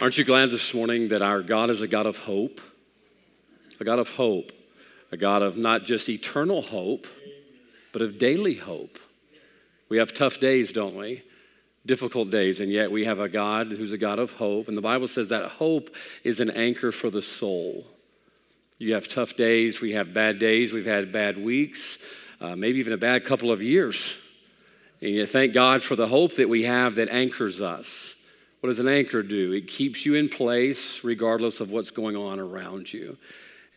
Aren't you glad this morning that our God is a God of hope? A God of hope. A God of not just eternal hope, but of daily hope. We have tough days, don't we? Difficult days, and yet we have a God who's a God of hope. And the Bible says that hope is an anchor for the soul. You have tough days, we have bad days, we've had bad weeks, uh, maybe even a bad couple of years. And you thank God for the hope that we have that anchors us. What does an anchor do? It keeps you in place regardless of what's going on around you.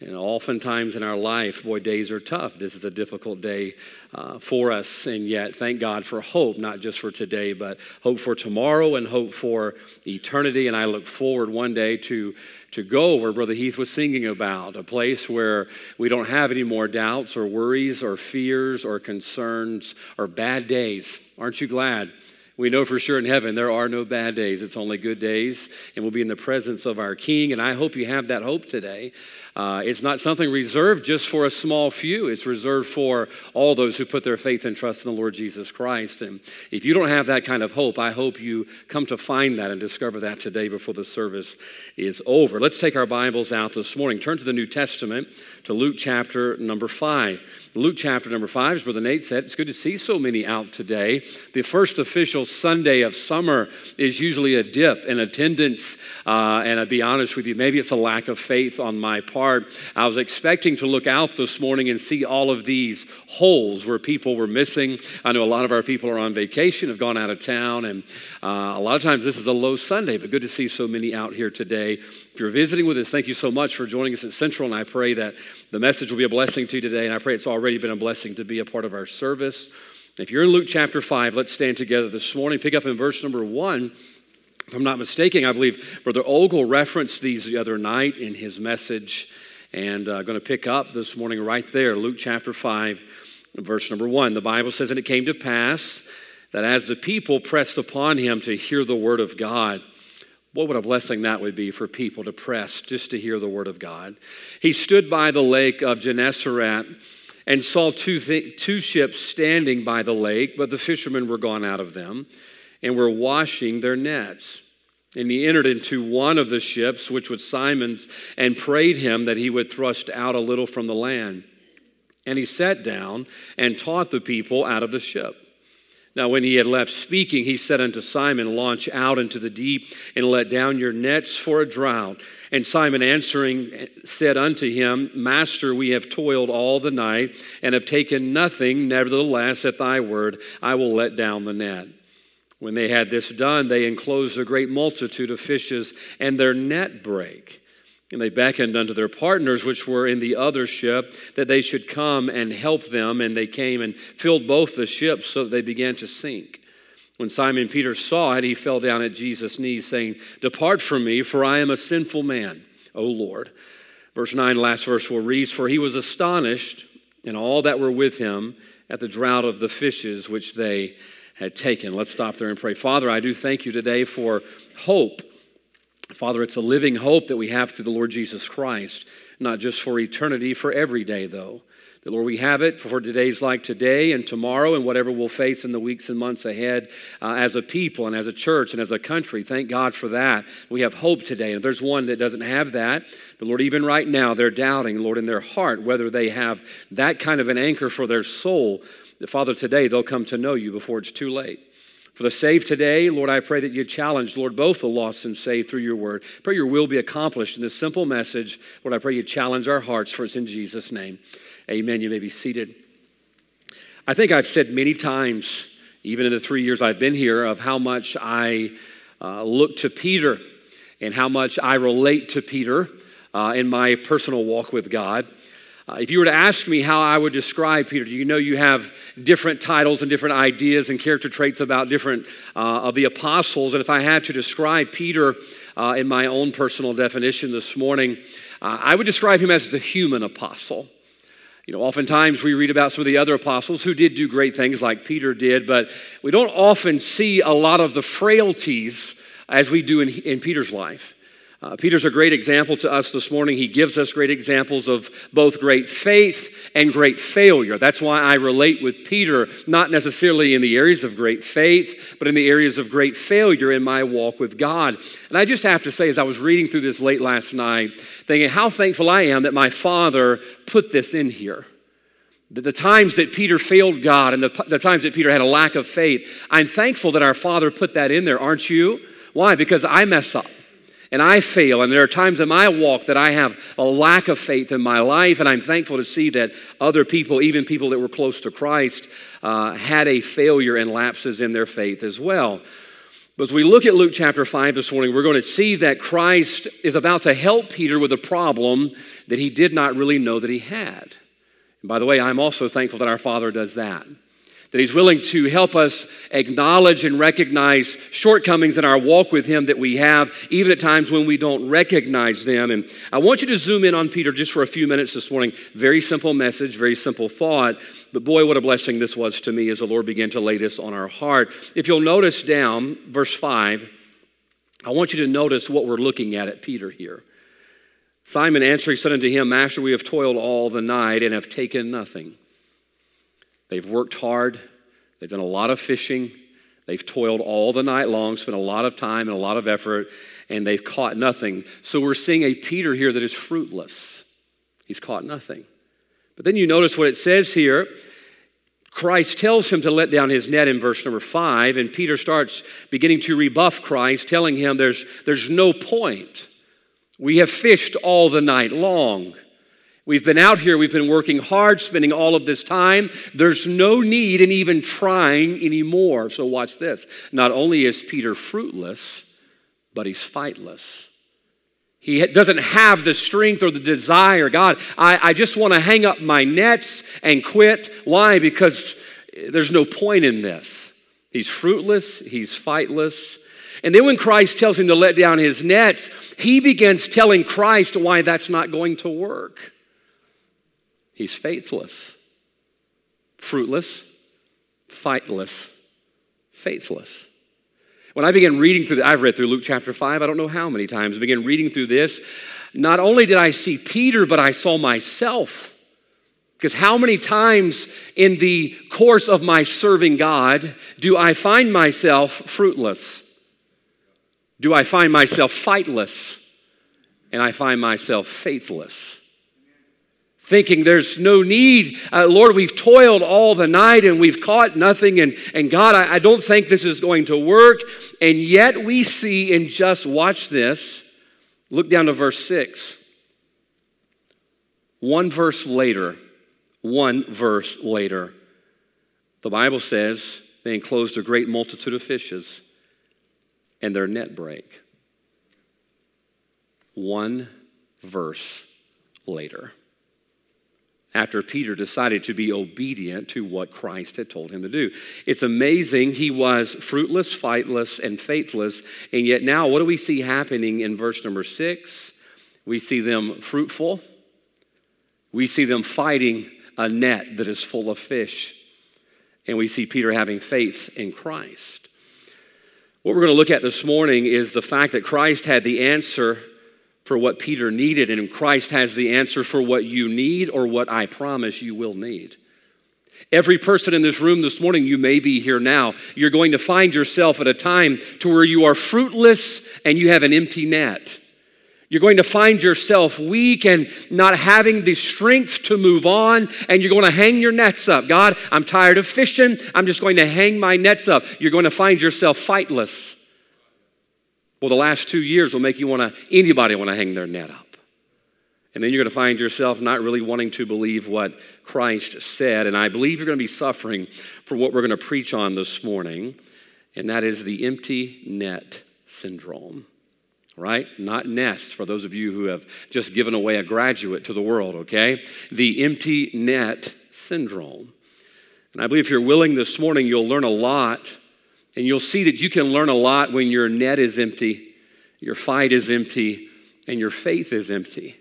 And oftentimes in our life, boy, days are tough. This is a difficult day uh, for us. And yet, thank God for hope, not just for today, but hope for tomorrow and hope for eternity. And I look forward one day to, to go where Brother Heath was singing about, a place where we don't have any more doubts or worries or fears or concerns or bad days. Aren't you glad? We know for sure in heaven there are no bad days. It's only good days, and we'll be in the presence of our King. And I hope you have that hope today. Uh, it's not something reserved just for a small few, it's reserved for all those who put their faith and trust in the Lord Jesus Christ. And if you don't have that kind of hope, I hope you come to find that and discover that today before the service is over. Let's take our Bibles out this morning. Turn to the New Testament, to Luke chapter number 5. Luke chapter number 5, as Brother Nate said, it's good to see so many out today. The first official Sunday of summer is usually a dip in attendance. Uh, and I'll be honest with you, maybe it's a lack of faith on my part. I was expecting to look out this morning and see all of these holes where people were missing. I know a lot of our people are on vacation, have gone out of town, and uh, a lot of times this is a low Sunday, but good to see so many out here today. If you're visiting with us, thank you so much for joining us at Central, and I pray that the message will be a blessing to you today, and I pray it's already been a blessing to be a part of our service. If you're in Luke chapter 5, let's stand together this morning. Pick up in verse number 1. If I'm not mistaken, I believe Brother Ogle referenced these the other night in his message, and I'm uh, going to pick up this morning right there, Luke chapter 5, verse number 1. The Bible says, And it came to pass that as the people pressed upon him to hear the word of God, what what a blessing that would be for people to press just to hear the word of God. He stood by the lake of Gennesaret and saw two, th- two ships standing by the lake, but the fishermen were gone out of them and were washing their nets. And he entered into one of the ships, which was Simon's, and prayed him that he would thrust out a little from the land. And he sat down and taught the people out of the ship. Now, when he had left speaking, he said unto Simon, Launch out into the deep and let down your nets for a drought. And Simon answering said unto him, Master, we have toiled all the night and have taken nothing. Nevertheless, at thy word, I will let down the net. When they had this done, they enclosed a great multitude of fishes, and their net brake. And they beckoned unto their partners, which were in the other ship, that they should come and help them. And they came and filled both the ships, so that they began to sink. When Simon Peter saw it, he fell down at Jesus' knees, saying, Depart from me, for I am a sinful man, O Lord. Verse 9, last verse will read, For he was astonished, and all that were with him, at the drought of the fishes which they had taken. Let's stop there and pray. Father, I do thank you today for hope Father, it's a living hope that we have through the Lord Jesus Christ, not just for eternity, for every day, though. The Lord, we have it for today's like today and tomorrow and whatever we'll face in the weeks and months ahead uh, as a people and as a church and as a country. Thank God for that. We have hope today. And if there's one that doesn't have that, the Lord, even right now, they're doubting, Lord, in their heart, whether they have that kind of an anchor for their soul. Father, today they'll come to know you before it's too late. For the saved today, Lord, I pray that you challenge, Lord, both the lost and saved through your word. Pray your will be accomplished in this simple message. Lord, I pray you challenge our hearts for it's in Jesus' name. Amen. You may be seated. I think I've said many times, even in the three years I've been here, of how much I uh, look to Peter and how much I relate to Peter uh, in my personal walk with God. Uh, if you were to ask me how I would describe Peter, do you know you have different titles and different ideas and character traits about different uh, of the apostles? And if I had to describe Peter uh, in my own personal definition this morning, uh, I would describe him as the human apostle. You know, oftentimes we read about some of the other apostles who did do great things like Peter did, but we don't often see a lot of the frailties as we do in, in Peter's life. Uh, Peter's a great example to us this morning. He gives us great examples of both great faith and great failure. That's why I relate with Peter, not necessarily in the areas of great faith, but in the areas of great failure in my walk with God. And I just have to say, as I was reading through this late last night, thinking how thankful I am that my father put this in here. The, times that Peter failed God and the, the times that Peter had a lack of faith, I'm thankful that our father put that in there, aren't you? Why? Because I mess up and I fail. And there are times in my walk that I have a lack of faith in my life. And I'm thankful to see that other people, even people that were close to Christ, uh, had a failure and lapses in their faith as well. But as we look at Luke chapter 5 this morning, we're going to see that Christ is about to help Peter with a problem that he did not really know that he had. And by the way, I'm also thankful that our Father does that that He's willing to help us acknowledge and recognize shortcomings in our walk with Him that we have, even at times when we don't recognize them. And I want you to zoom in on Peter just for a few minutes this morning. Very simple message, very simple thought. But boy, what a blessing this was to me as the Lord began to lay this on our heart. If you'll notice down, verse 5, I want you to notice what we're looking at at Peter here. Simon answering said unto him, Master, we have toiled all the night and have taken nothing. They've worked hard, they've done a lot of fishing, they've toiled all the night long, spent a lot of time and a lot of effort, and they've caught nothing. So we're seeing a Peter here that is fruitless. He's caught nothing. But then you notice what it says here. Christ tells him to let down his net in verse number five, and Peter starts beginning to rebuff Christ, telling him there's, there's no point. We have fished all the night long. We've been out here, we've been working hard, spending all of this time. There's no need in even trying anymore. So, watch this. Not only is Peter fruitless, but he's fightless. He doesn't have the strength or the desire. God, I, I just want to hang up my nets and quit. Why? Because eh, there's no point in this. He's fruitless, he's fightless. And then when Christ tells him to let down his nets, he begins telling Christ why that's not going to work. He's faithless, fruitless, fightless, faithless. When I began reading through, the, I've read through Luke chapter 5, I don't know how many times, I began reading through this. Not only did I see Peter, but I saw myself. Because how many times in the course of my serving God do I find myself fruitless? Do I find myself fightless? And I find myself faithless? Thinking there's no need. Uh, Lord, we've toiled all the night and we've caught nothing. And, and God, I, I don't think this is going to work. And yet we see and just, watch this, look down to verse 6. One verse later, one verse later, the Bible says they enclosed a great multitude of fishes and their net break. One verse later after Peter decided to be obedient to what Christ had told him to do. It's amazing. He was fruitless, fightless, and faithless. And yet, now, what do we see happening in verse number six? We see them fruitful. We see them fighting a net that is full of fish. And we see Peter having faith in Christ. What we're going to look at this morning is the fact that Christ had the answer for what Peter needed, and Christ has the answer for what you need or what I promise you will need. Every person in this room this morning, you may be here now. You're going to find yourself at a time to where you are fruitless and you have an empty net. You're going to find yourself weak and not having the strength to move on, and you're going to hang your nets up. God, I'm tired of fishing. I'm just going to hang my nets up. You're going to find yourself fightless. Well, the last two years will make you want to, anybody want to hang their net up. And then you're going to find yourself not really wanting to believe what Christ said. And I believe you're going to be suffering for what we're going to preach on this morning, and that is the empty net syndrome. Right? Not nest, for those of you who have just given away a graduate to the world, okay? The empty net syndrome. And I believe if you're willing this morning, you'll learn a lot and you'll see that you can learn a lot when your net is empty, your fight is empty, and your faith is empty.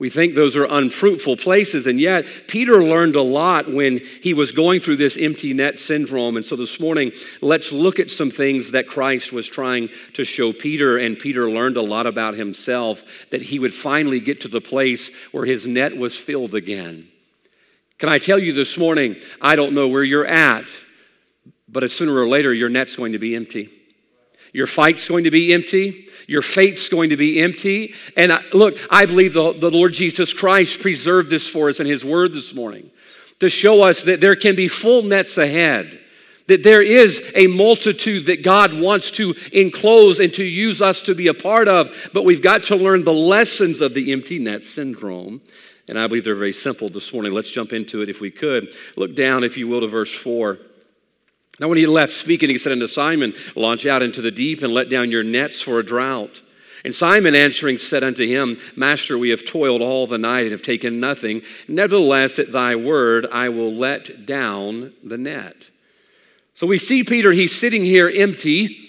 We think those are unfruitful places, and yet Peter learned a lot when he was going through this empty net syndrome. And so this morning, let's look at some things that Christ was trying to show Peter, and Peter learned a lot about himself that he would finally get to the place where his net was filled again. Can I tell you this morning, I don't know where you're at, but sooner or later, your net's going to be empty. Your fight's going to be empty. Your faith's going to be empty. And I, look, I believe the, the Lord Jesus Christ preserved this for us in His Word this morning to show us that there can be full nets ahead, that there is a multitude that God wants to enclose and to use us to be a part of, but we've got to learn the lessons of the empty net syndrome. And I believe they're very simple this morning. Let's jump into it if we could. Look down, if you will, to verse 4. Now, when he left speaking, he said unto Simon, Launch out into the deep and let down your nets for a drought. And Simon answering said unto him, Master, we have toiled all the night and have taken nothing. Nevertheless, at thy word, I will let down the net. So we see Peter, he's sitting here empty,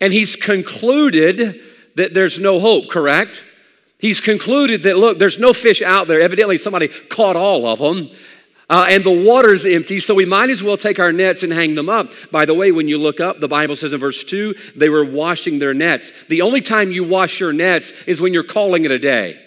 and he's concluded that there's no hope, correct? He's concluded that, look, there's no fish out there. Evidently, somebody caught all of them. Uh, and the water's empty, so we might as well take our nets and hang them up. By the way, when you look up, the Bible says in verse 2, they were washing their nets. The only time you wash your nets is when you're calling it a day.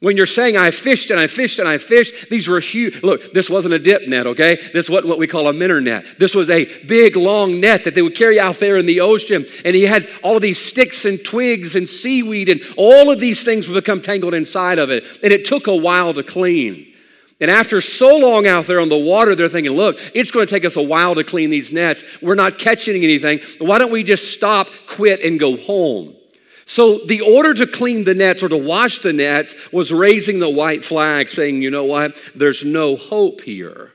When you're saying, I fished and I fished and I fished, these were huge. Look, this wasn't a dip net, okay? This wasn't what we call a minnow net. This was a big, long net that they would carry out there in the ocean. And he had all of these sticks and twigs and seaweed, and all of these things would become tangled inside of it. And it took a while to clean. And after so long out there on the water, they're thinking, look, it's going to take us a while to clean these nets. We're not catching anything. Why don't we just stop, quit, and go home? So, the order to clean the nets or to wash the nets was raising the white flag, saying, you know what? There's no hope here.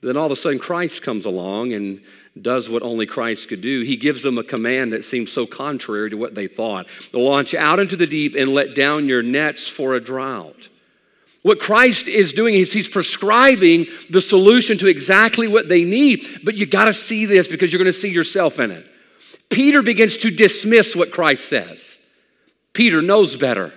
Then all of a sudden, Christ comes along and does what only Christ could do. He gives them a command that seems so contrary to what they thought. Launch out into the deep and let down your nets for a drought. What Christ is doing is he's prescribing the solution to exactly what they need. But you got to see this because you're going to see yourself in it. Peter begins to dismiss what Christ says. Peter knows better.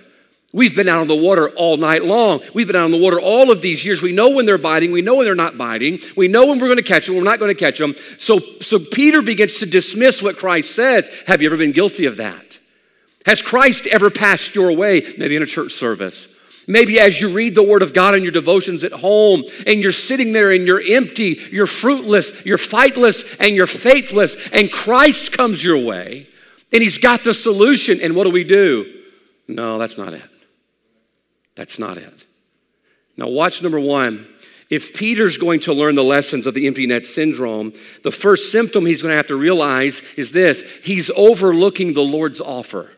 We've been out on the water all night long. We've been out on the water all of these years. We know when they're biting. We know when they're not biting. We know when we're going to catch them. We're not going to catch them. So, so Peter begins to dismiss what Christ says. Have you ever been guilty of that? Has Christ ever passed your way, maybe in a church service? Maybe as you read the Word of God in your devotions at home and you're sitting there and you're empty, you're fruitless, you're fightless, and you're faithless, and Christ comes your way and He's got the solution. And what do we do? No, that's not it. That's not it. Now, watch number one. If Peter's going to learn the lessons of the empty net syndrome, the first symptom he's going to have to realize is this he's overlooking the Lord's offer.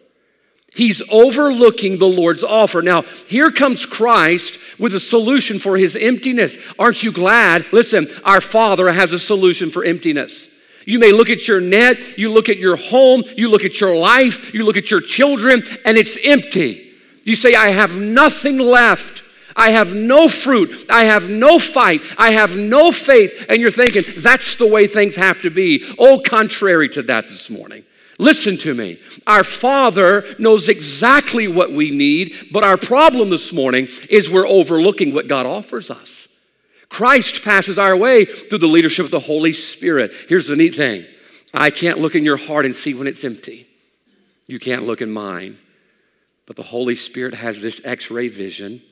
He's overlooking the Lord's offer. Now, here comes Christ with a solution for his emptiness. Aren't you glad? Listen, our Father has a solution for emptiness. You may look at your net, you look at your home, you look at your life, you look at your children, and it's empty. You say, I have nothing left. I have no fruit. I have no fight. I have no faith. And you're thinking, that's the way things have to be. Oh, contrary to that this morning. Listen to me. Our Father knows exactly what we need, but our problem this morning is we're overlooking what God offers us. Christ passes our way through the leadership of the Holy Spirit. Here's the neat thing I can't look in your heart and see when it's empty. You can't look in mine. But the Holy Spirit has this x ray vision.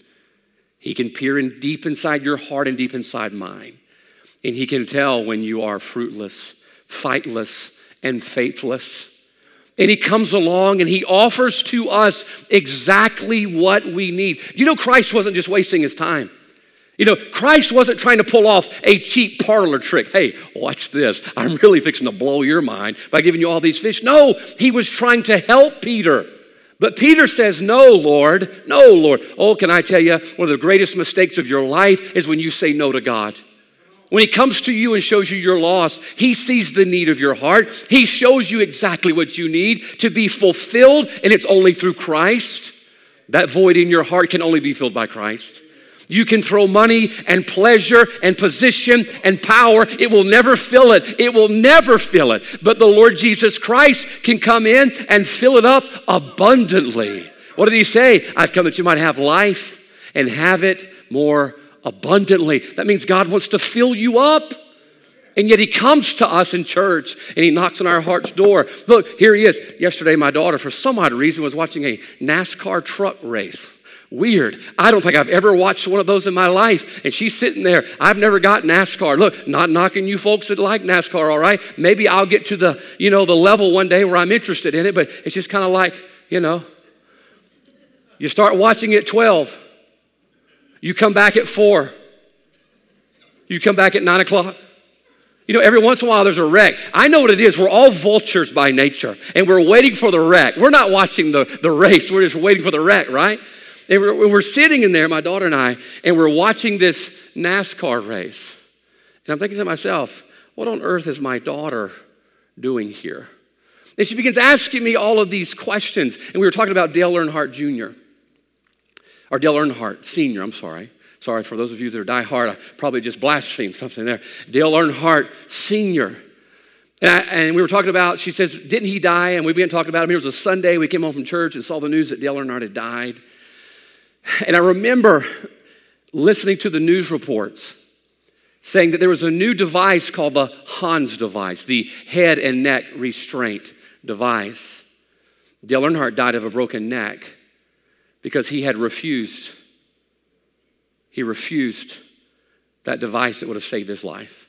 He can peer in deep inside your heart and deep inside mine. And He can tell when you are fruitless, fightless, and faithless. And he comes along and he offers to us exactly what we need. You know, Christ wasn't just wasting his time. You know, Christ wasn't trying to pull off a cheap parlor trick. Hey, watch this. I'm really fixing to blow your mind by giving you all these fish. No, he was trying to help Peter. But Peter says, No, Lord. No, Lord. Oh, can I tell you, one of the greatest mistakes of your life is when you say no to God. When he comes to you and shows you your loss, he sees the need of your heart. He shows you exactly what you need to be fulfilled, and it's only through Christ. That void in your heart can only be filled by Christ. You can throw money and pleasure and position and power. It will never fill it. It will never fill it. But the Lord Jesus Christ can come in and fill it up abundantly. What did he say? I've come that you might have life and have it more abundantly. That means God wants to fill you up. And yet he comes to us in church and he knocks on our heart's door. Look, here he is. Yesterday, my daughter, for some odd reason, was watching a NASCAR truck race. Weird. I don't think I've ever watched one of those in my life. And she's sitting there. I've never got NASCAR. Look, not knocking you folks that like NASCAR, all right? Maybe I'll get to the, you know, the level one day where I'm interested in it, but it's just kind of like, you know, you start watching at 12. You come back at 4. You come back at 9 o'clock. You know, every once in a while there's a wreck. I know what it is. We're all vultures by nature, and we're waiting for the wreck. We're not watching the, the race, we're just waiting for the wreck, right? And we're, we're sitting in there, my daughter and I, and we're watching this NASCAR race. And I'm thinking to myself, what on earth is my daughter doing here? And she begins asking me all of these questions. And we were talking about Dale Earnhardt Jr., or Dale Earnhardt Sr., I'm sorry. Sorry for those of you that are die-hard, I probably just blasphemed something there. Dale Earnhardt Sr. And, I, and, we were talking about, she says, didn't he die? And we began talking about him. It was a Sunday. We came home from church and saw the news that Dale Earnhardt had died. And I remember listening to the news reports saying that there was a new device called the Hans device, the head and neck restraint device. Dale Earnhardt died of a broken neck because he had refused he refused that device that would have saved his life.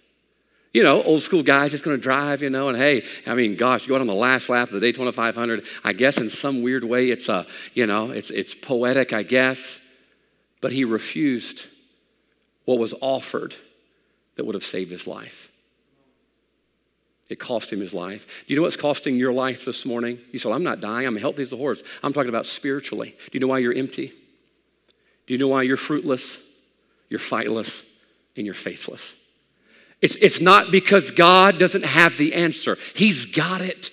You know, old school guys just to drive, you know, and hey, I mean, gosh, you go out on the last lap of the Daytona 500. I guess in some weird way it's a, you know, it's it's poetic, I guess, but he refused what was offered that would have saved his life. It cost him his life. Do you know what's costing your life this morning? You said, I'm not dying. I'm healthy as a horse. I'm talking about spiritually. Do you know why you're empty? Do you know why you're fruitless? you're fightless, and you're faithless. It's, it's not because God doesn't have the answer, He's got it.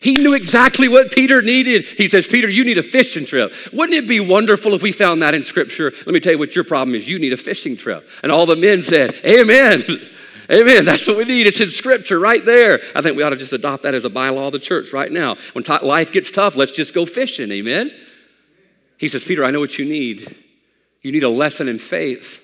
He knew exactly what Peter needed. He says, Peter, you need a fishing trip. Wouldn't it be wonderful if we found that in Scripture? Let me tell you what your problem is. You need a fishing trip. And all the men said, Amen. Amen. That's what we need. It's in Scripture right there. I think we ought to just adopt that as a bylaw of the church right now. When t- life gets tough, let's just go fishing. Amen. He says, Peter, I know what you need. You need a lesson in faith.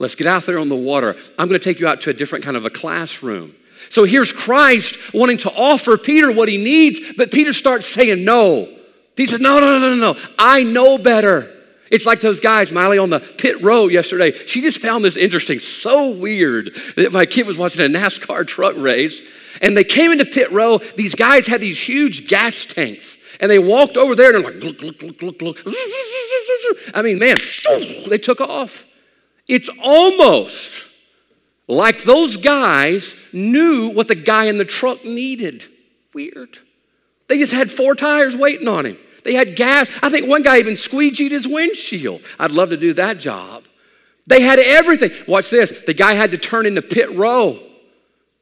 Let's get out there on the water. I'm going to take you out to a different kind of a classroom. So here's Christ wanting to offer Peter what he needs, but Peter starts saying no. He says, No, no, no, no, no. I know better. It's like those guys, Miley, on the pit row yesterday. She just found this interesting, so weird that my kid was watching a NASCAR truck race, and they came into pit row. These guys had these huge gas tanks, and they walked over there and they're like, look, look, look, look, look. I mean, man, they took off. It's almost like those guys knew what the guy in the truck needed. Weird. They just had four tires waiting on him. They had gas. I think one guy even squeegeed his windshield. I'd love to do that job. They had everything. Watch this. The guy had to turn into pit row.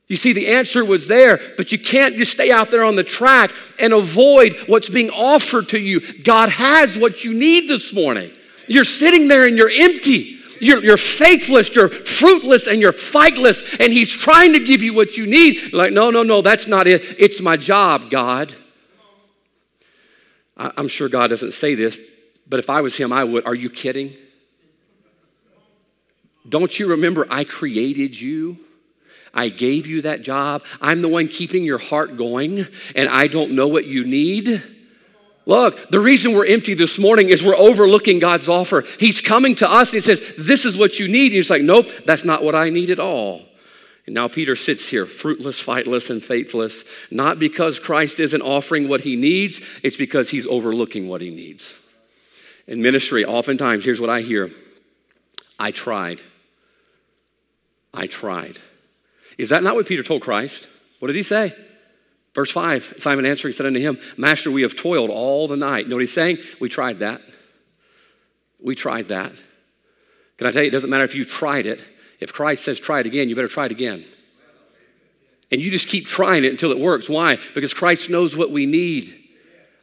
You see, the answer was there, but you can't just stay out there on the track and avoid what's being offered to you. God has what you need this morning. You're sitting there and you're empty. You're, you're faithless, you're fruitless, and you're fightless, and He's trying to give you what you need. Like, no, no, no, that's not it. It's my job, God. I'm sure God doesn't say this, but if I was Him, I would. Are you kidding? Don't you remember I created you? I gave you that job. I'm the one keeping your heart going, and I don't know what you need. Look, the reason we're empty this morning is we're overlooking God's offer. He's coming to us and He says, This is what you need. And He's like, Nope, that's not what I need at all. And now Peter sits here, fruitless, fightless, and faithless, not because Christ isn't offering what he needs, it's because he's overlooking what he needs. In ministry, oftentimes, here's what I hear I tried. I tried. Is that not what Peter told Christ? What did he say? Verse 5 Simon answering said unto him, Master, we have toiled all the night. You know what he's saying? We tried that. We tried that. Can I tell you, it doesn't matter if you tried it. If Christ says try it again, you better try it again. And you just keep trying it until it works. Why? Because Christ knows what we need.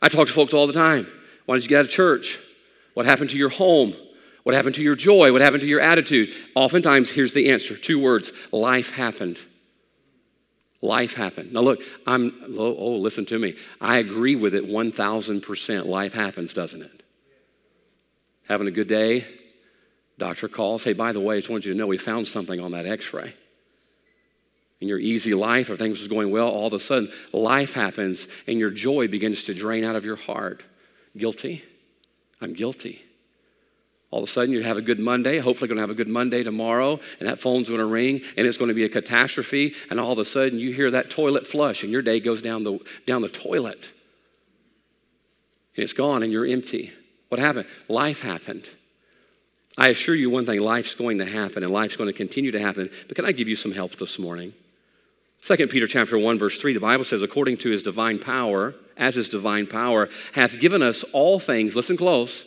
I talk to folks all the time. Why did you get out of church? What happened to your home? What happened to your joy? What happened to your attitude? Oftentimes, here's the answer two words life happened. Life happened. Now, look, I'm, oh, oh, listen to me. I agree with it 1000%. Life happens, doesn't it? Having a good day, Doctor calls, hey, by the way, I just wanted you to know we found something on that x ray. In your easy life, or things was going well, all of a sudden life happens and your joy begins to drain out of your heart. Guilty? I'm guilty. All of a sudden, you have a good Monday, hopefully, going to have a good Monday tomorrow, and that phone's going to ring, and it's going to be a catastrophe. And all of a sudden, you hear that toilet flush, and your day goes down the, down the toilet. And it's gone, and you're empty. What happened? Life happened. I assure you one thing life's going to happen, and life's going to continue to happen. But can I give you some help this morning? 2 Peter chapter 1, verse 3, the Bible says, according to his divine power, as his divine power, hath given us all things, listen close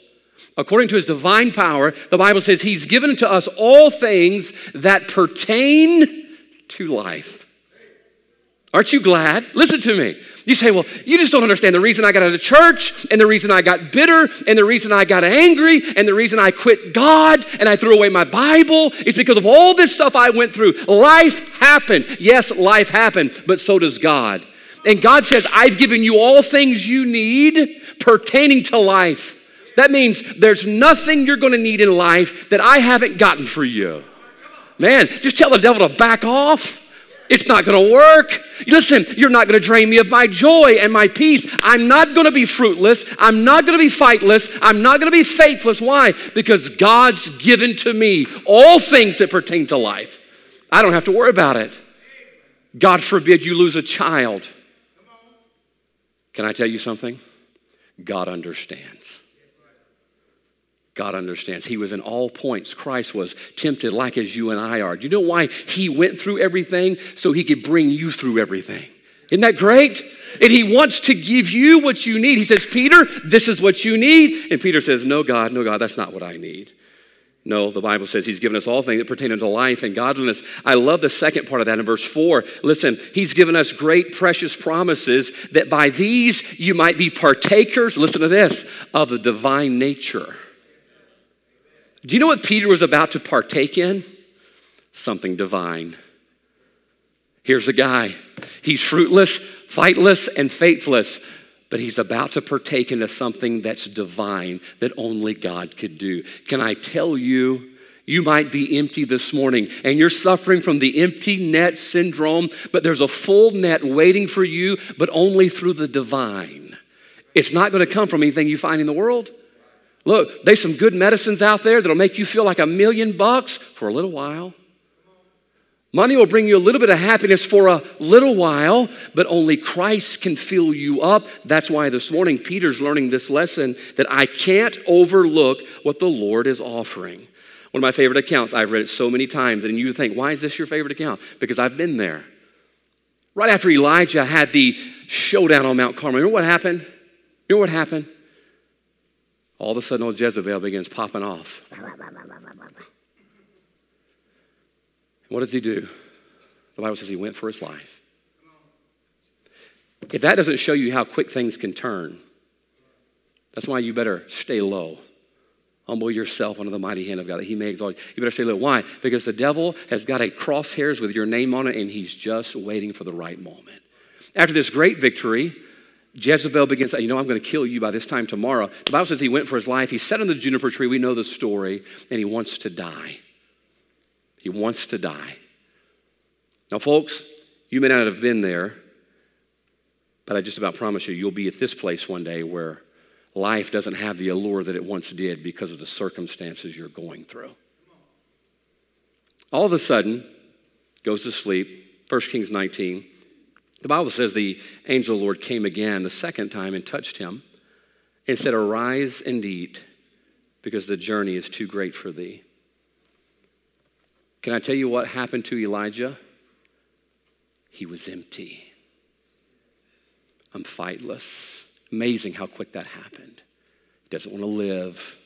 According to his divine power, the Bible says he's given to us all things that pertain to life. Aren't you glad? Listen to me. You say, well, you just don't understand the reason I got out of church, and the reason I got bitter, and the reason I got angry, and the reason I quit God, and I threw away my Bible is because of all this stuff I went through. Life happened. Yes, life happened, but so does God. And God says, I've given you all things you need pertaining to life. That means there's nothing you're going to need in life that I haven't gotten for you. Man, just tell the devil to back off. It's not going to work. Listen, you're not going to drain me of my joy and my peace. I'm not going to be fruitless. I'm not going to be fightless. I'm not going to be faithless. Why? Because God's given to me all things that pertain to life. I don't have to worry about it. God forbid you lose a child. Can I tell you something? God understands. God understands. He was in all points. Christ was tempted like as you and I are. Do you know why he went through everything? So he could bring you through everything. Isn't that great? And he wants to give you what you need. He says, Peter, this is what you need. And Peter says, No, God, no, God, that's not what I need. No, the Bible says he's given us all things that pertain unto life and godliness. I love the second part of that in verse 4. Listen, he's given us great, precious promises that by these you might be partakers, listen to this, of the divine nature. Do you know what Peter was about to partake in? Something divine. Here's a guy. He's fruitless, fightless, and faithless, but he's about to partake into something that's divine that only God could do. Can I tell you? You might be empty this morning and you're suffering from the empty net syndrome, but there's a full net waiting for you, but only through the divine. It's not going to come from anything you find in the world. Look, there's some good medicines out there that'll make you feel like a million bucks for a little while. Money will bring you a little bit of happiness for a little while, but only Christ can fill you up. That's why this morning Peter's learning this lesson that I can't overlook what the Lord is offering. One of my favorite accounts, I've read it so many times, and you think, why is this your favorite account? Because I've been there. Right after Elijah had the showdown on Mount Carmel, remember what happened? Remember what happened? All of a sudden old Jezebel begins popping off. What does he do? The Bible says he went for his life. If that doesn't show you how quick things can turn, that's why you better stay low. Humble yourself under the mighty hand of God that He may exalt you. You better stay low. Why? Because the devil has got a crosshairs with your name on it and he's just waiting for the right moment. After this great victory, Jezebel begins, you know, I'm going to kill you by this time tomorrow. The Bible says he went for his life. He sat on the juniper tree. We know the story. And he wants to die. He wants to die. Now, folks, you may not have been there, but I just about promise you, you'll be at this place one day where life doesn't have the allure that it once did because of the circumstances you're going through. All of a sudden, goes to sleep. 1 Kings 19. The Bible says the angel of the Lord came again the second time and touched him and said, Arise and eat, because the journey is too great for thee. Can I tell you what happened to Elijah? He was empty. I'm fightless. Amazing how quick that happened. He doesn't want to live.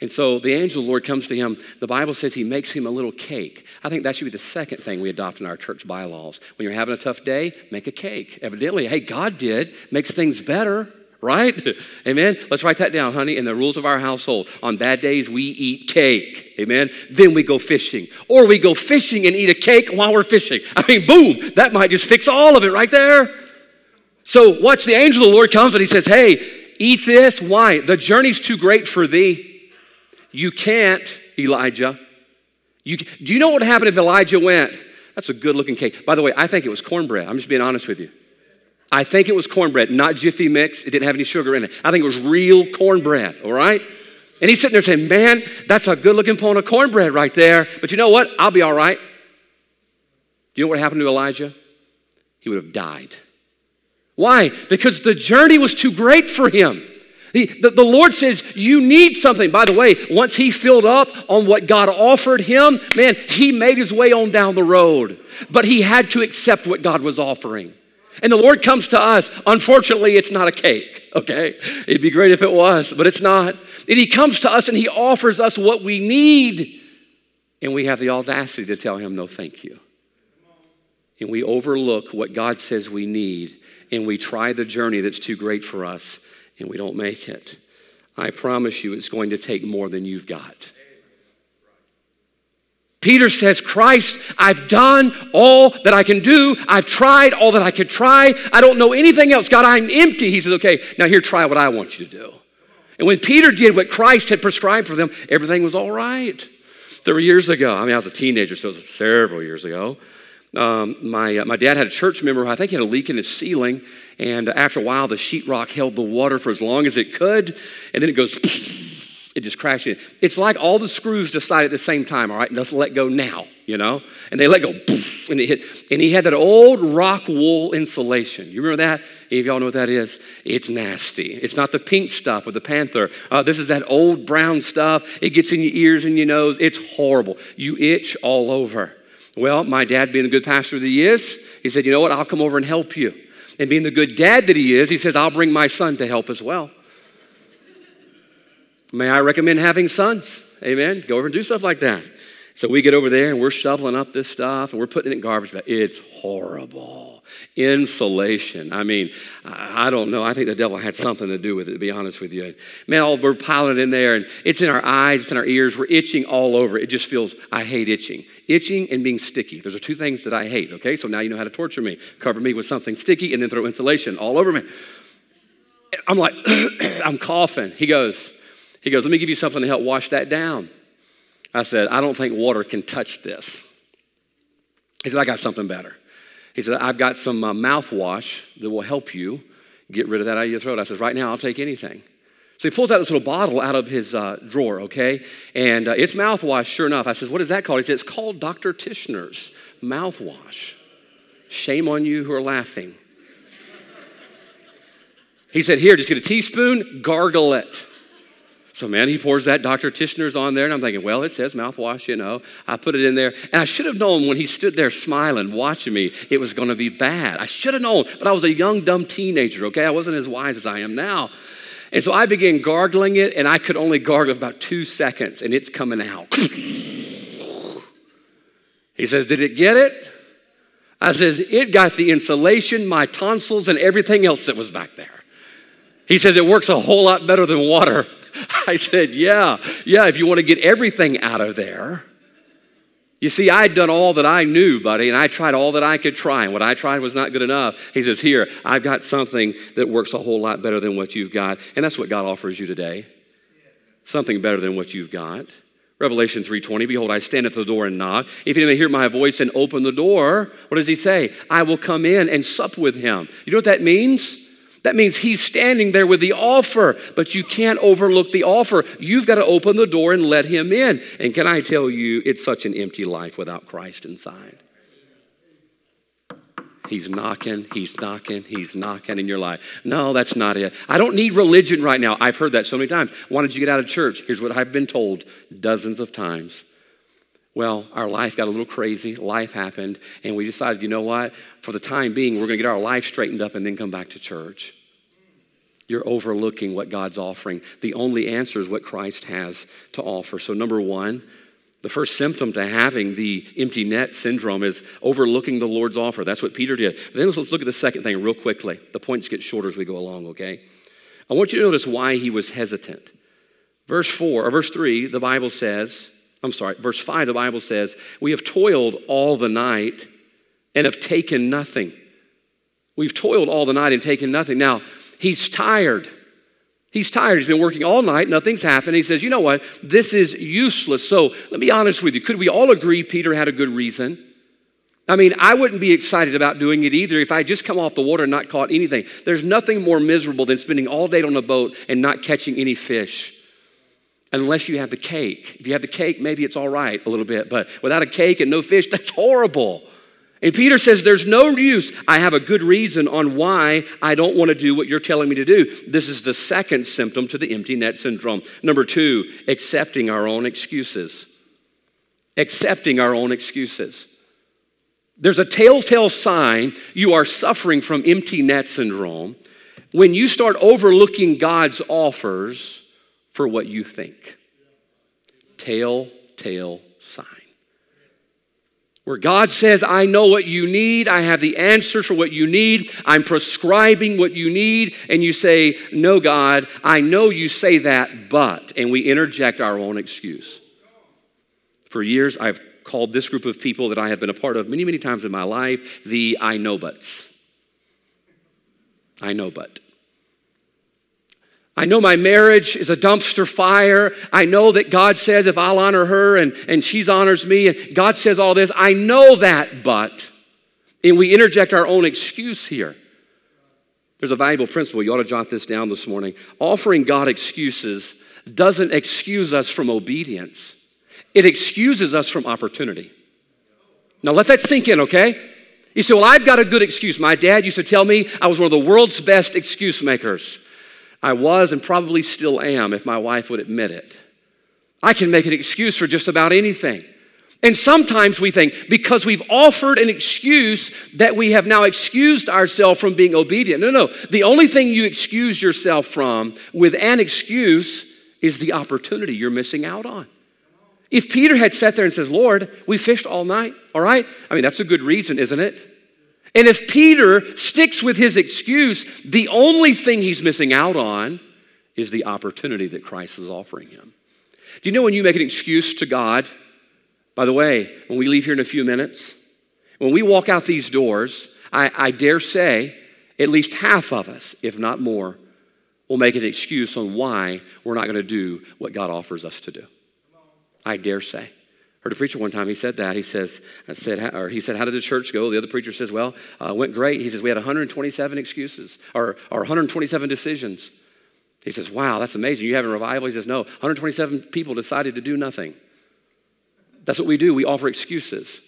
And so the angel of the Lord comes to him. The Bible says he makes him a little cake. I think that should be the second thing we adopt in our church bylaws. When you're having a tough day, make a cake. Evidently, hey, God did, makes things better, right? Amen. Let's write that down, honey, in the rules of our household. On bad days, we eat cake. Amen. Then we go fishing. Or we go fishing and eat a cake while we're fishing. I mean, boom, that might just fix all of it right there. So watch the angel of the Lord comes and he says, Hey, eat this. Why? The journey's too great for thee. You can't Elijah. You, do you know what happened if Elijah went? That's a good looking cake. By the way, I think it was cornbread. I'm just being honest with you. I think it was cornbread, not Jiffy Mix. It didn't have any sugar in it. I think it was real cornbread, all right? And he's sitting there saying, Man, that's a good looking pound of cornbread right there. But you know what? I'll be all right. Do you know what happened to Elijah? He would have died. Why? Because the journey was too great for him. The, the, the, Lord says, You need something. By the way, once he filled up on what God offered him, man, he made his way on down the road. But he had to accept what God was offering. And the Lord comes to us. Unfortunately, it's not a cake, okay? It'd be great if it was, but it's not. And He comes to us and He offers us what we need. And we have the audacity to tell Him, no, thank you. And we overlook what God says we need. And we try the journey that's too great for us and we don't make it. I promise you, it's going to take more than you've got. Peter says, Christ, I've done all that I can do. I've tried all that I could try. I don't know anything else. God, I'm empty. He says, okay, now here, try what I want you to do. And when Peter did what Christ had prescribed for them, everything was all right. Three years ago, I mean, I was a teenager, so it was several years ago. Um, my, uh, my dad had a church member, who I think he had a leak in his ceiling, and after a while, the sheetrock held the water for as long as it could, and then it goes it just crashed in. It's like all the screws decide at the same time, all right, let's let go now, you know? And they let go, and it hit. And he had that old rock wool insulation. You remember that? Any of y'all know what that is? It's nasty. It's not the pink stuff with the panther. Uh, this is that old brown stuff. It gets in your ears and your nose. It's horrible. You itch all over. Well, my dad, being the good pastor that he is, he said, you know what? I'll come over and help you. And being the good dad that he is, he says, I'll bring my son to help as well. May I recommend having sons? Amen. Go over and do stuff like that. So we get over there and we're shoveling up this stuff and we're putting it in garbage bag. It's horrible. Insulation. I mean, I don't know. I think the devil had something to do with it, to be honest with you. Man, all, we're piling in there and it's in our eyes, it's in our ears. We're itching all over. It just feels, I hate itching. Itching and being sticky. Those are two things that I hate, okay? So now you know how to torture me. Cover me with something sticky and then throw insulation all over me. I'm like, I'm coughing. He goes, he goes, Let me give you something to help wash that down. I said, I don't think water can touch this. He said, I got something better. He said, I've got some uh, mouthwash that will help you get rid of that out of your throat. I said, Right now, I'll take anything. So he pulls out this little bottle out of his uh, drawer, okay? And uh, it's mouthwash, sure enough. I said, What is that called? He said, It's called Dr. Tichenor's mouthwash. Shame on you who are laughing. He said, Here, just get a teaspoon, gargle it. So, man, he pours that Dr. Tichenor's on there, and I'm thinking, well, it says mouthwash, you know. I put it in there, and I should have known when he stood there smiling, watching me, it was going to be bad. I should have known, but I was a young, dumb teenager, okay? I wasn't as wise as I am now. And so I began gargling it, and I could only gargle about two seconds, and it's coming out. he says, Did it get it? I says, It got the insulation, my tonsils, and everything else that was back there. He says, It works a whole lot better than water. I said, Yeah, yeah, if you want to get everything out of there. You see, I'd done all that I knew, buddy, and I tried all that I could try, and what I tried was not good enough. He says, Here, I've got something that works a whole lot better than what you've got. And that's what God offers you today something better than what you've got. Revelation 3:20 Behold I stand at the door and knock if any may hear my voice and open the door what does he say I will come in and sup with him you know what that means that means he's standing there with the offer, but you can't overlook the offer. You've got to open the door and let him in. And can I tell you, it's such an empty life without Christ inside. He's knocking, he's knocking, he's knocking in your life. No, that's not it. I don't need religion right now. I've heard that so many times. Why don't you get out of church? Here's what I've been told dozens of times. Well, our life got a little crazy. Life happened, and we decided, you know what? For the time being, we're going to get our life straightened up and then come back to church. You're overlooking what God's offering. The only answer is what Christ has to offer. So, number one, the first symptom to having the empty net syndrome is overlooking the Lord's offer. That's what Peter did. Then let's look at the second thing real quickly. The points get shorter as we go along, okay? I want you to notice why he was hesitant. Verse 4 or verse 3, the Bible says, I'm sorry, verse 5, the Bible says, We have toiled all the night and have taken nothing. We've toiled all the night and taken nothing. Now, he's tired. He's tired. He's been working all night. Nothing's happened. He says, You know what? This is useless. So let me be honest with you. Could we all agree Peter had a good reason? I mean, I wouldn't be excited about doing it either if I just come off the water and not caught anything. There's nothing more miserable than spending all day on a boat and not catching any fish. Unless you have the cake. If you have the cake, maybe it's all right a little bit, but without a cake and no fish, that's horrible. And Peter says, There's no use. I have a good reason on why I don't want to do what you're telling me to do. This is the second symptom to the empty net syndrome. Number two, accepting our own excuses. Accepting our own excuses. There's a telltale sign you are suffering from empty net syndrome when you start overlooking God's offers for what you think. Telltale sign where God says, I know what you need, I have the answers for what you need, I'm prescribing what you need, and you say, No, God, I know you say that, but, and we interject our own excuse. For years, I've called this group of people that I have been a part of many, many times in my life the I know buts. I know but. I know my marriage is a dumpster fire. I know that God says if I'll honor her and, and she honors me, and God says all this. I know that, but. And we interject our own excuse here. There's a valuable principle. You ought to jot this down this morning. Offering God excuses doesn't excuse us from obedience, it excuses us from opportunity. Now let that sink in, okay? You say, Well, I've got a good excuse. My dad used to tell me I was one of the world's best excuse makers. I was and probably still am if my wife would admit it. I can make an excuse for just about anything. And sometimes we think because we've offered an excuse that we have now excused ourselves from being obedient. No, no. The only thing you excuse yourself from with an excuse is the opportunity you're missing out on. If Peter had sat there and says, Lord, we fished all night, all right? I mean, that's a good reason, isn't it? And if Peter sticks with his excuse, the only thing he's missing out on is the opportunity that Christ is offering him. Do you know when you make an excuse to God? By the way, when we leave here in a few minutes, when we walk out these doors, I, I dare say at least half of us, if not more, will make an excuse on why we're not going to do what God offers us to do. I dare say. Heard a preacher one time, he said that. He says, I said, or he said, How did the church go? The other preacher says, Well, uh, went great. He says, We had 127 excuses or, or 127 decisions. He says, Wow, that's amazing. You having a revival? He says, No, 127 people decided to do nothing. That's what we do. We offer excuses.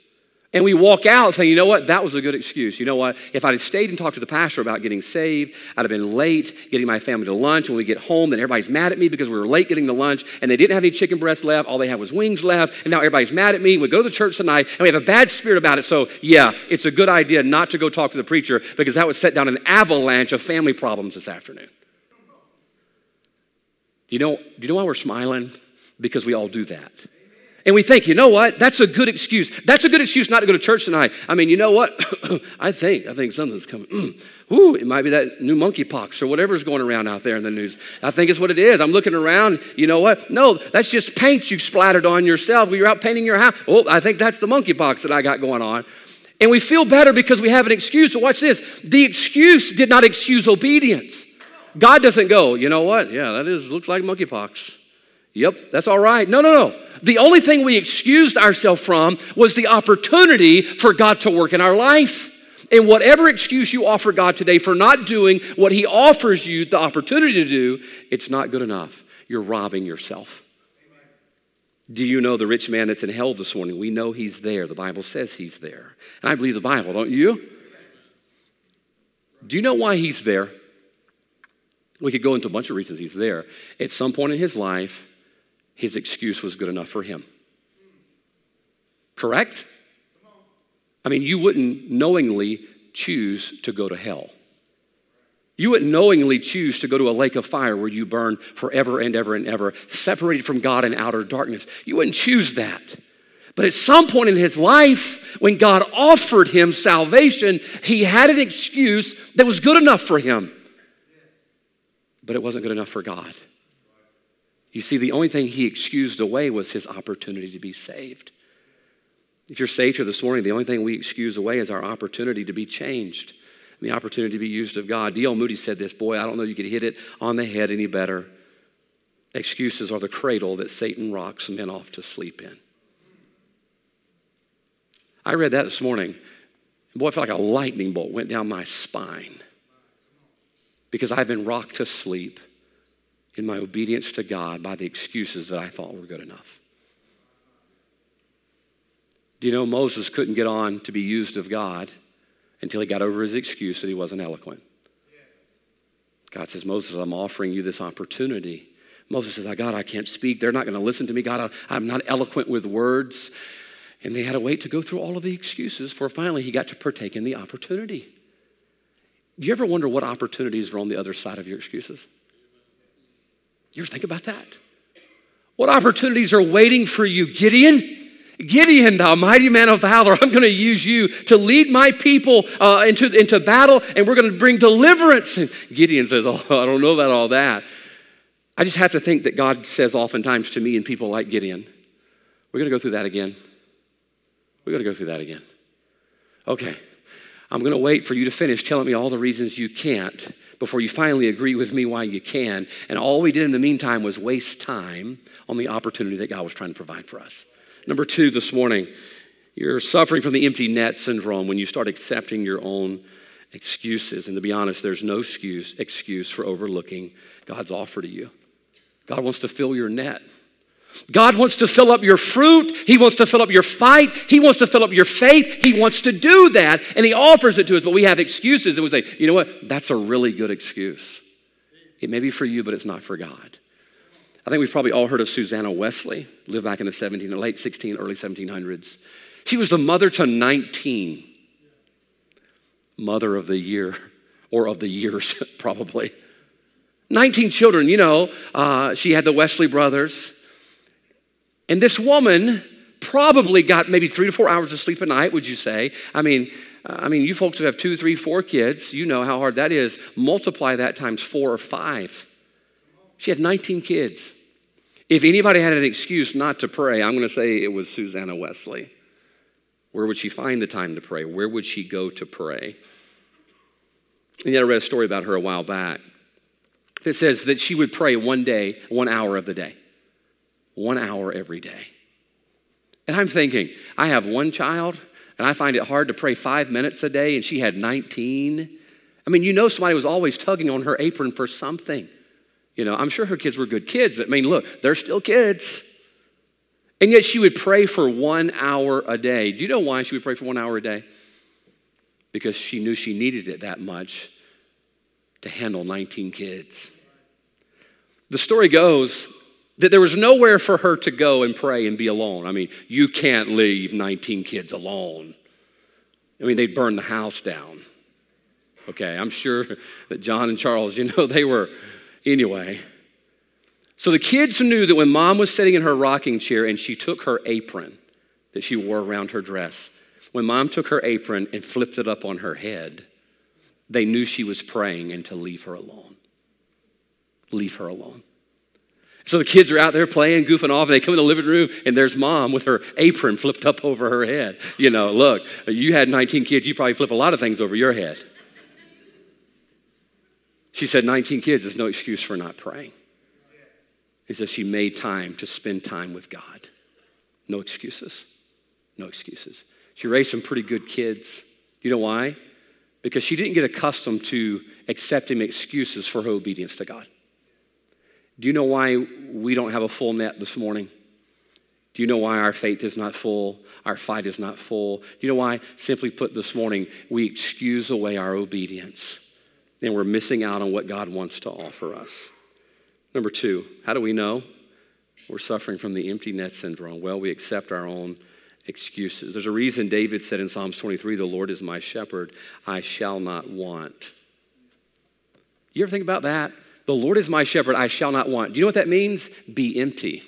And we walk out saying, you know what, that was a good excuse. You know what, if I'd stayed and talked to the pastor about getting saved, I'd have been late getting my family to lunch. When we get home, then everybody's mad at me because we were late getting the lunch and they didn't have any chicken breasts left. All they had was wings left. And now everybody's mad at me. We go to church tonight and we have a bad spirit about it. So, yeah, it's a good idea not to go talk to the preacher because that would set down an avalanche of family problems this afternoon. You know, do you know why we're smiling? Because we all do that. And we think, you know what? That's a good excuse. That's a good excuse not to go to church tonight. I mean, you know what? I think, I think something's coming. Mm. Ooh, it might be that new monkeypox or whatever's going around out there in the news. I think it's what it is. I'm looking around. You know what? No, that's just paint you splattered on yourself when you're out painting your house. Oh, I think that's the monkeypox that I got going on. And we feel better because we have an excuse. But watch this. The excuse did not excuse obedience. God doesn't go, you know what? Yeah, that is looks like monkeypox. Yep, that's all right. No, no, no. The only thing we excused ourselves from was the opportunity for God to work in our life. And whatever excuse you offer God today for not doing what He offers you the opportunity to do, it's not good enough. You're robbing yourself. Do you know the rich man that's in hell this morning? We know he's there. The Bible says he's there. And I believe the Bible, don't you? Do you know why he's there? We could go into a bunch of reasons he's there. At some point in his life, his excuse was good enough for him. Correct? I mean, you wouldn't knowingly choose to go to hell. You wouldn't knowingly choose to go to a lake of fire where you burn forever and ever and ever, separated from God in outer darkness. You wouldn't choose that. But at some point in his life, when God offered him salvation, he had an excuse that was good enough for him. But it wasn't good enough for God. You see, the only thing he excused away was his opportunity to be saved. If you're saved here this morning, the only thing we excuse away is our opportunity to be changed. and the opportunity to be used of God. D.L. Moody said this Boy, I don't know you could hit it on the head any better. Excuses are the cradle that Satan rocks men off to sleep in. I read that this morning. And boy, I felt like a lightning bolt went down my spine because I've been rocked to sleep in my obedience to God by the excuses that I thought were good enough. Do you know Moses couldn't get on to be used of God until he got over his excuse that he wasn't eloquent? God says, Moses, I'm offering you this opportunity. Moses says, I God, I can't speak. They're not going to listen to me. God, I'm not eloquent with words. And they had to wait to go through all of the excuses for finally he got to partake in the opportunity. Do you ever wonder what opportunities are on the other side of your excuses? You ever think about that? What opportunities are waiting for you, Gideon? Gideon, thou mighty man of valor, I'm going to use you to lead my people uh, into, into battle, and we're going to bring deliverance. And Gideon says, Oh, I don't know about all that. I just have to think that God says oftentimes to me and people like Gideon, We're going to go through that again. We're going to go through that again. Okay, I'm going to wait for you to finish telling me all the reasons you can't before you finally agree with me why you can. And all we did in the meantime was waste time on the opportunity that God was trying to provide for us. Number two, this morning, you're suffering from the empty net syndrome when you start accepting your own excuses. And to be honest, there's no excuse, excuse for overlooking God's offer to you. God wants to fill your net. God wants to fill up your fruit. He wants to fill up your fight. He wants to fill up your faith. He wants to do that, and He offers it to us. But we have excuses, and we say, you know what? That's a really good excuse. It may be for you, but it's not for God. I think we've probably all heard of Susanna Wesley, lived back in the 17, late 16, early 1700s. She was the mother to 19. Mother of the year, or of the years, probably. 19 children, you know. Uh, she had the Wesley brothers. And this woman probably got maybe three to four hours of sleep a night, would you say? I mean, uh, I mean, you folks who have two, three, four kids, you know how hard that is. Multiply that times four or five. She had 19 kids. If anybody had an excuse not to pray, I'm going to say it was Susanna Wesley. Where would she find the time to pray? Where would she go to pray? And yet, I read a story about her a while back that says that she would pray one day, one hour of the day one hour every day. And I'm thinking, I have one child, and I find it hard to pray five minutes a day, and she had 19. I mean, you know, somebody was always tugging on her apron for something. You know, I'm sure her kids were good kids, but I mean, look, they're still kids. And yet she would pray for one hour a day. Do you know why she would pray for one hour a day? Because she knew she needed it that much to handle 19 kids. The story goes that there was nowhere for her to go and pray and be alone. I mean, you can't leave 19 kids alone. I mean, they'd burn the house down. Okay, I'm sure that John and Charles, you know, they were, anyway. So the kids knew that when mom was sitting in her rocking chair and she took her apron that she wore around her dress, when mom took her apron and flipped it up on her head, they knew she was praying and to leave her alone. Leave her alone. So the kids are out there playing, goofing off, and they come in the living room, and there's mom with her apron flipped up over her head. You know, look, you had 19 kids, you probably flip a lot of things over your head. She said, 19 kids is no excuse for not praying. He says she made time to spend time with God. No excuses. No excuses. She raised some pretty good kids. You know why? Because she didn't get accustomed to accepting excuses for her obedience to God. Do you know why we don't have a full net this morning? Do you know why our faith is not full? Our fight is not full? Do you know why? Simply put, this morning, we excuse away our obedience and we're missing out on what God wants to offer us. Number two, how do we know we're suffering from the empty net syndrome? Well, we accept our own excuses. There's a reason David said in Psalms 23, The Lord is my shepherd, I shall not want. You ever think about that? The Lord is my shepherd, I shall not want. Do you know what that means? Be empty.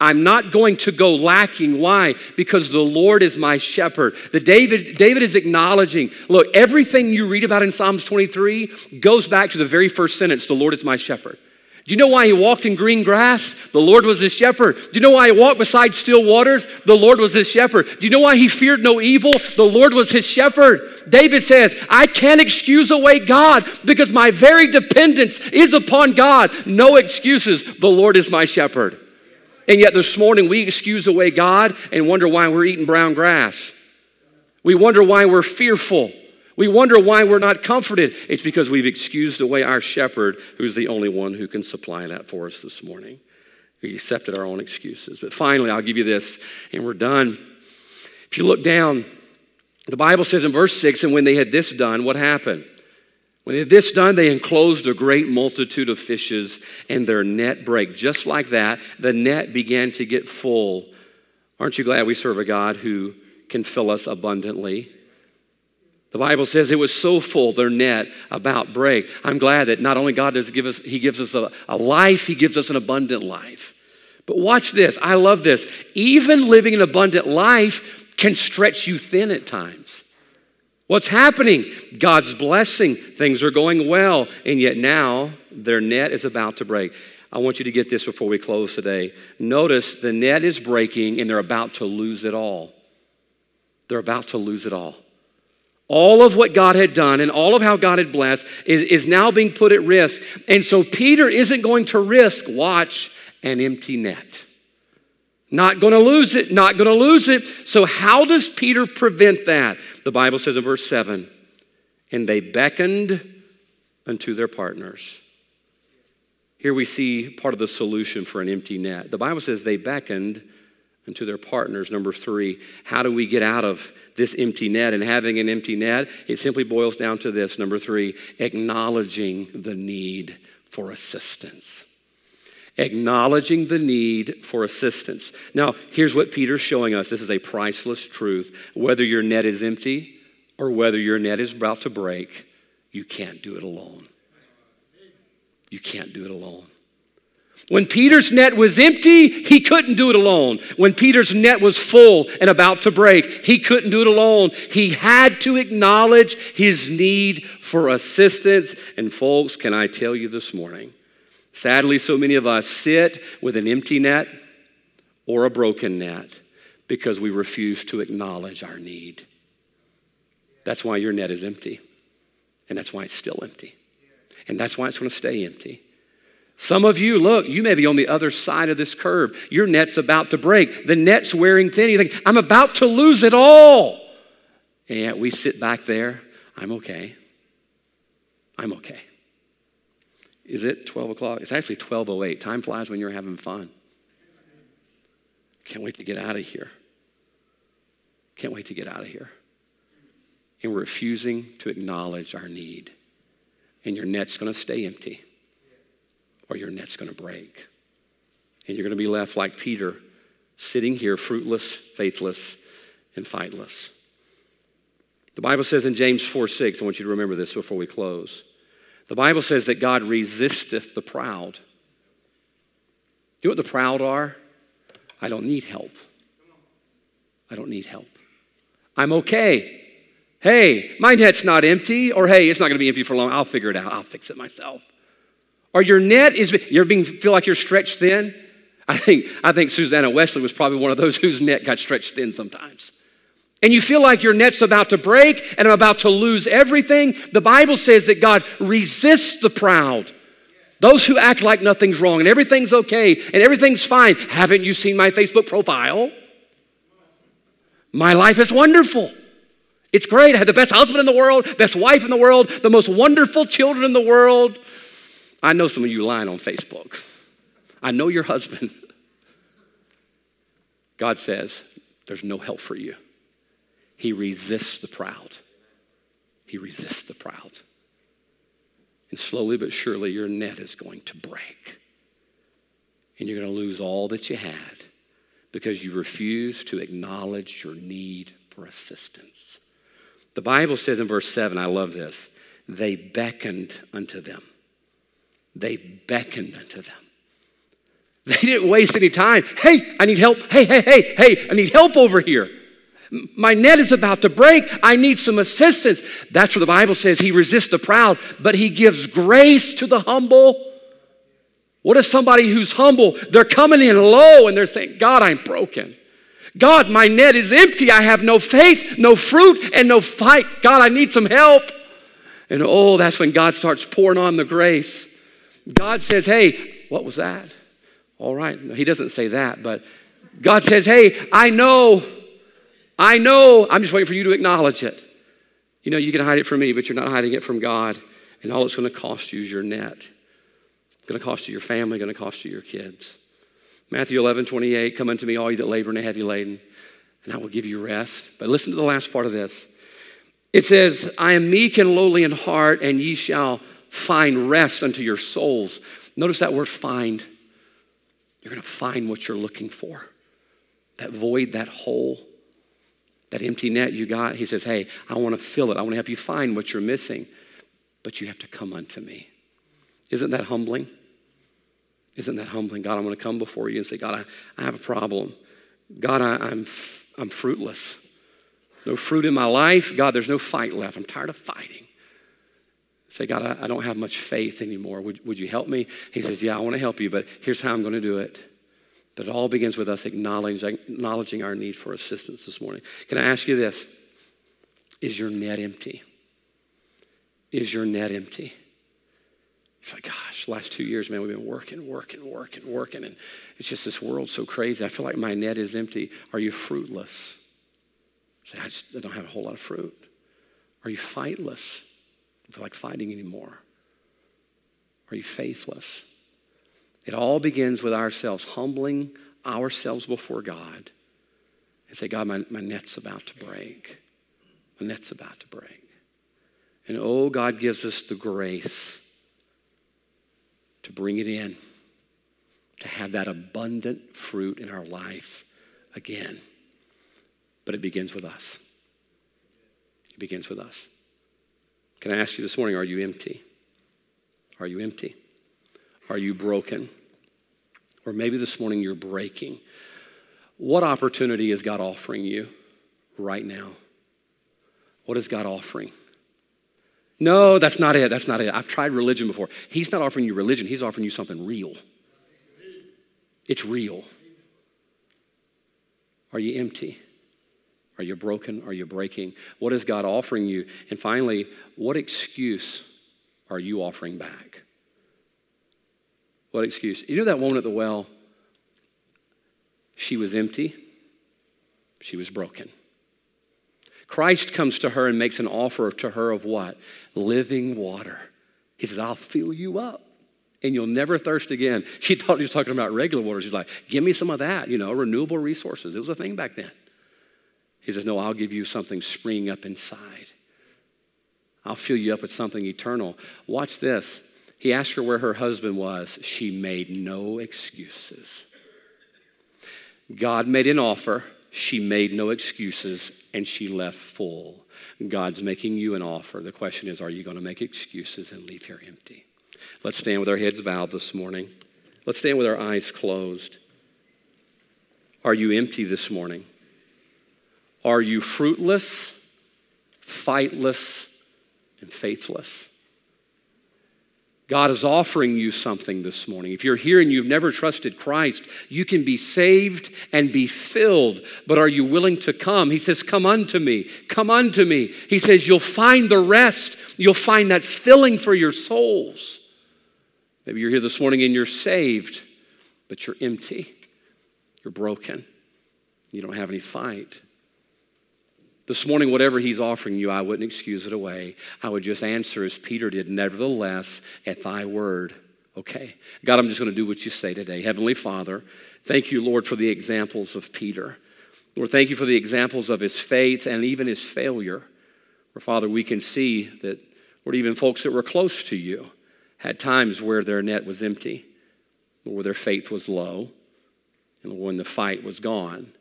I'm not going to go lacking. Why? Because the Lord is my shepherd. The David, David is acknowledging, look, everything you read about in Psalms 23 goes back to the very first sentence, the Lord is my shepherd. Do you know why he walked in green grass? The Lord was his shepherd. Do you know why he walked beside still waters? The Lord was his shepherd. Do you know why he feared no evil? The Lord was his shepherd. David says, I can't excuse away God because my very dependence is upon God. No excuses. The Lord is my shepherd. And yet this morning we excuse away God and wonder why we're eating brown grass. We wonder why we're fearful. We wonder why we're not comforted. It's because we've excused away our shepherd, who's the only one who can supply that for us this morning. We accepted our own excuses. But finally, I'll give you this, and we're done. If you look down, the Bible says in verse 6 and when they had this done, what happened? When they had this done, they enclosed a great multitude of fishes, and their net brake. Just like that, the net began to get full. Aren't you glad we serve a God who can fill us abundantly? The Bible says it was so full, their net about break. I'm glad that not only God does give us, He gives us a, a life, He gives us an abundant life. But watch this. I love this. Even living an abundant life can stretch you thin at times. What's happening? God's blessing. Things are going well, and yet now their net is about to break. I want you to get this before we close today. Notice the net is breaking and they're about to lose it all. They're about to lose it all. All of what God had done and all of how God had blessed is, is now being put at risk. And so Peter isn't going to risk, watch, an empty net. Not going to lose it, not going to lose it. So, how does Peter prevent that? The Bible says in verse 7 and they beckoned unto their partners. Here we see part of the solution for an empty net. The Bible says they beckoned and to their partners. Number three, how do we get out of this empty net? And having an empty net, it simply boils down to this. Number three, acknowledging the need for assistance. Acknowledging the need for assistance. Now, here's what Peter's showing us this is a priceless truth. Whether your net is empty or whether your net is about to break, you can't do it alone. You can't do it alone. When Peter's net was empty, he couldn't do it alone. When Peter's net was full and about to break, he couldn't do it alone. He had to acknowledge his need for assistance. And, folks, can I tell you this morning? Sadly, so many of us sit with an empty net or a broken net because we refuse to acknowledge our need. That's why your net is empty. And that's why it's still empty. And that's why it's going to stay empty. Some of you, look, you may be on the other side of this curve. Your net's about to break. The net's wearing thin. You think, I'm about to lose it all. And yet we sit back there. I'm okay. I'm okay. Is it 12 o'clock? It's actually 12.08. Time flies when you're having fun. Can't wait to get out of here. Can't wait to get out of here. And we're refusing to acknowledge our need. And your net's going to stay empty or your net's going to break. And you're going to be left like Peter, sitting here fruitless, faithless, and fightless. The Bible says in James 4 6, I want you to remember this before we close. The Bible says that God resisteth the proud. You know what the proud are? I don't need help. I don't need help. I'm okay. Hey, my net's not empty, or hey, it's not going to be empty for long. I'll figure it out. I'll fix it myself. Or your net is, you're being, feel like you're stretched thin? I think, I think Susanna Wesley was probably one of those whose net got stretched thin sometimes. And you feel like your net's about to break and I'm about to lose everything. The Bible says that God resists the proud. Those who act like nothing's wrong and everything's okay and everything's fine. Haven't you seen my Facebook profile? My life is wonderful. It's great. I had the best husband in the world, best wife in the world, the most wonderful children in the world. I know some of you lying on Facebook. I know your husband. God says, there's no help for you. He resists the proud. He resists the proud. And slowly but surely, your net is going to break. And you're going to lose all that you had because you refuse to acknowledge your need for assistance. The Bible says in verse 7, I love this, they beckoned unto them they beckoned unto them. They didn't waste any time. Hey, I need help. Hey, hey, hey, hey, I need help over here. My net is about to break. I need some assistance. That's what the Bible says. He resists the proud, but he gives grace to the humble. What if somebody who's humble? They're coming in low and they're saying, God, I'm broken. God, my net is empty. I have no faith, no fruit, and no fight. God, I need some help. And oh, that's when God starts pouring on the grace. God says, Hey, what was that? All right. he doesn't say that, but God says, Hey, I know, I know. I'm just waiting for you to acknowledge it. You know, you can hide it from me, but you're not hiding it from God. And all it's going to cost you is your net. It's going to cost you your family, going to cost you your kids. Matthew 11, 28, come unto me, all you that labor and are heavy laden, and I will give you rest. But listen to the last part of this. It says, I am meek and lowly in heart, and ye shall find rest unto your souls. Notice that word find. You're going to find what you're looking for. That void, that hole, that empty net you got. He says, Hey, I want to fill it. I want to help you find what you're missing, but you have to come unto me. Isn't that humbling? Isn't that humbling? God, I'm going to come before you and say, God, I, I have a problem. God, I, I'm, I'm fruitless. No fruit in my life. God, there's no fight left. I'm tired of fighting. Say, God, I, I don't have much faith anymore. Would, would you help me? He says, Yeah, I want to help you, but here's how I'm going to do it. But it all begins with us acknowledging, acknowledging our need for assistance this morning. Can I ask you this? Is your net empty? Is your net empty? You're like, gosh, last two years, man, we've been working, working, working, working, and it's just this world so crazy. I feel like my net is empty. Are you fruitless? Say, I just I don't have a whole lot of fruit. Are you fightless? Feel like fighting anymore. Are you faithless? It all begins with ourselves, humbling ourselves before God and say, God, my, my net's about to break. My net's about to break. And oh, God gives us the grace to bring it in, to have that abundant fruit in our life again. But it begins with us. It begins with us. Can I ask you this morning are you empty? Are you empty? Are you broken? Or maybe this morning you're breaking. What opportunity is God offering you right now? What is God offering? No, that's not it. That's not it. I've tried religion before. He's not offering you religion, He's offering you something real. It's real. Are you empty? Are you broken? Are you breaking? What is God offering you? And finally, what excuse are you offering back? What excuse? You know that woman at the well? She was empty, she was broken. Christ comes to her and makes an offer to her of what? Living water. He says, I'll fill you up and you'll never thirst again. She thought he was talking about regular water. She's like, give me some of that, you know, renewable resources. It was a thing back then. He says, no, I'll give you something springing up inside. I'll fill you up with something eternal. Watch this. He asked her where her husband was. She made no excuses. God made an offer. She made no excuses and she left full. God's making you an offer. The question is, are you going to make excuses and leave here empty? Let's stand with our heads bowed this morning. Let's stand with our eyes closed. Are you empty this morning? Are you fruitless, fightless, and faithless? God is offering you something this morning. If you're here and you've never trusted Christ, you can be saved and be filled. But are you willing to come? He says, Come unto me. Come unto me. He says, You'll find the rest. You'll find that filling for your souls. Maybe you're here this morning and you're saved, but you're empty. You're broken. You don't have any fight. This morning, whatever he's offering you, I wouldn't excuse it away. I would just answer as Peter did, nevertheless, at thy word. Okay. God, I'm just going to do what you say today. Heavenly Father, thank you, Lord, for the examples of Peter. Lord, thank you for the examples of his faith and even his failure. Where, Father, we can see that, Lord, even folks that were close to you had times where their net was empty, where their faith was low, and when the fight was gone.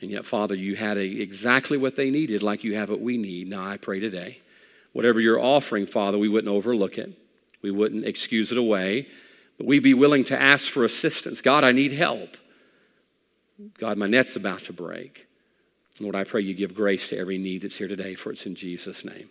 And yet, Father, you had a, exactly what they needed, like you have what we need. Now, I pray today, whatever you're offering, Father, we wouldn't overlook it, we wouldn't excuse it away, but we'd be willing to ask for assistance. God, I need help. God, my net's about to break. Lord, I pray you give grace to every need that's here today, for it's in Jesus' name.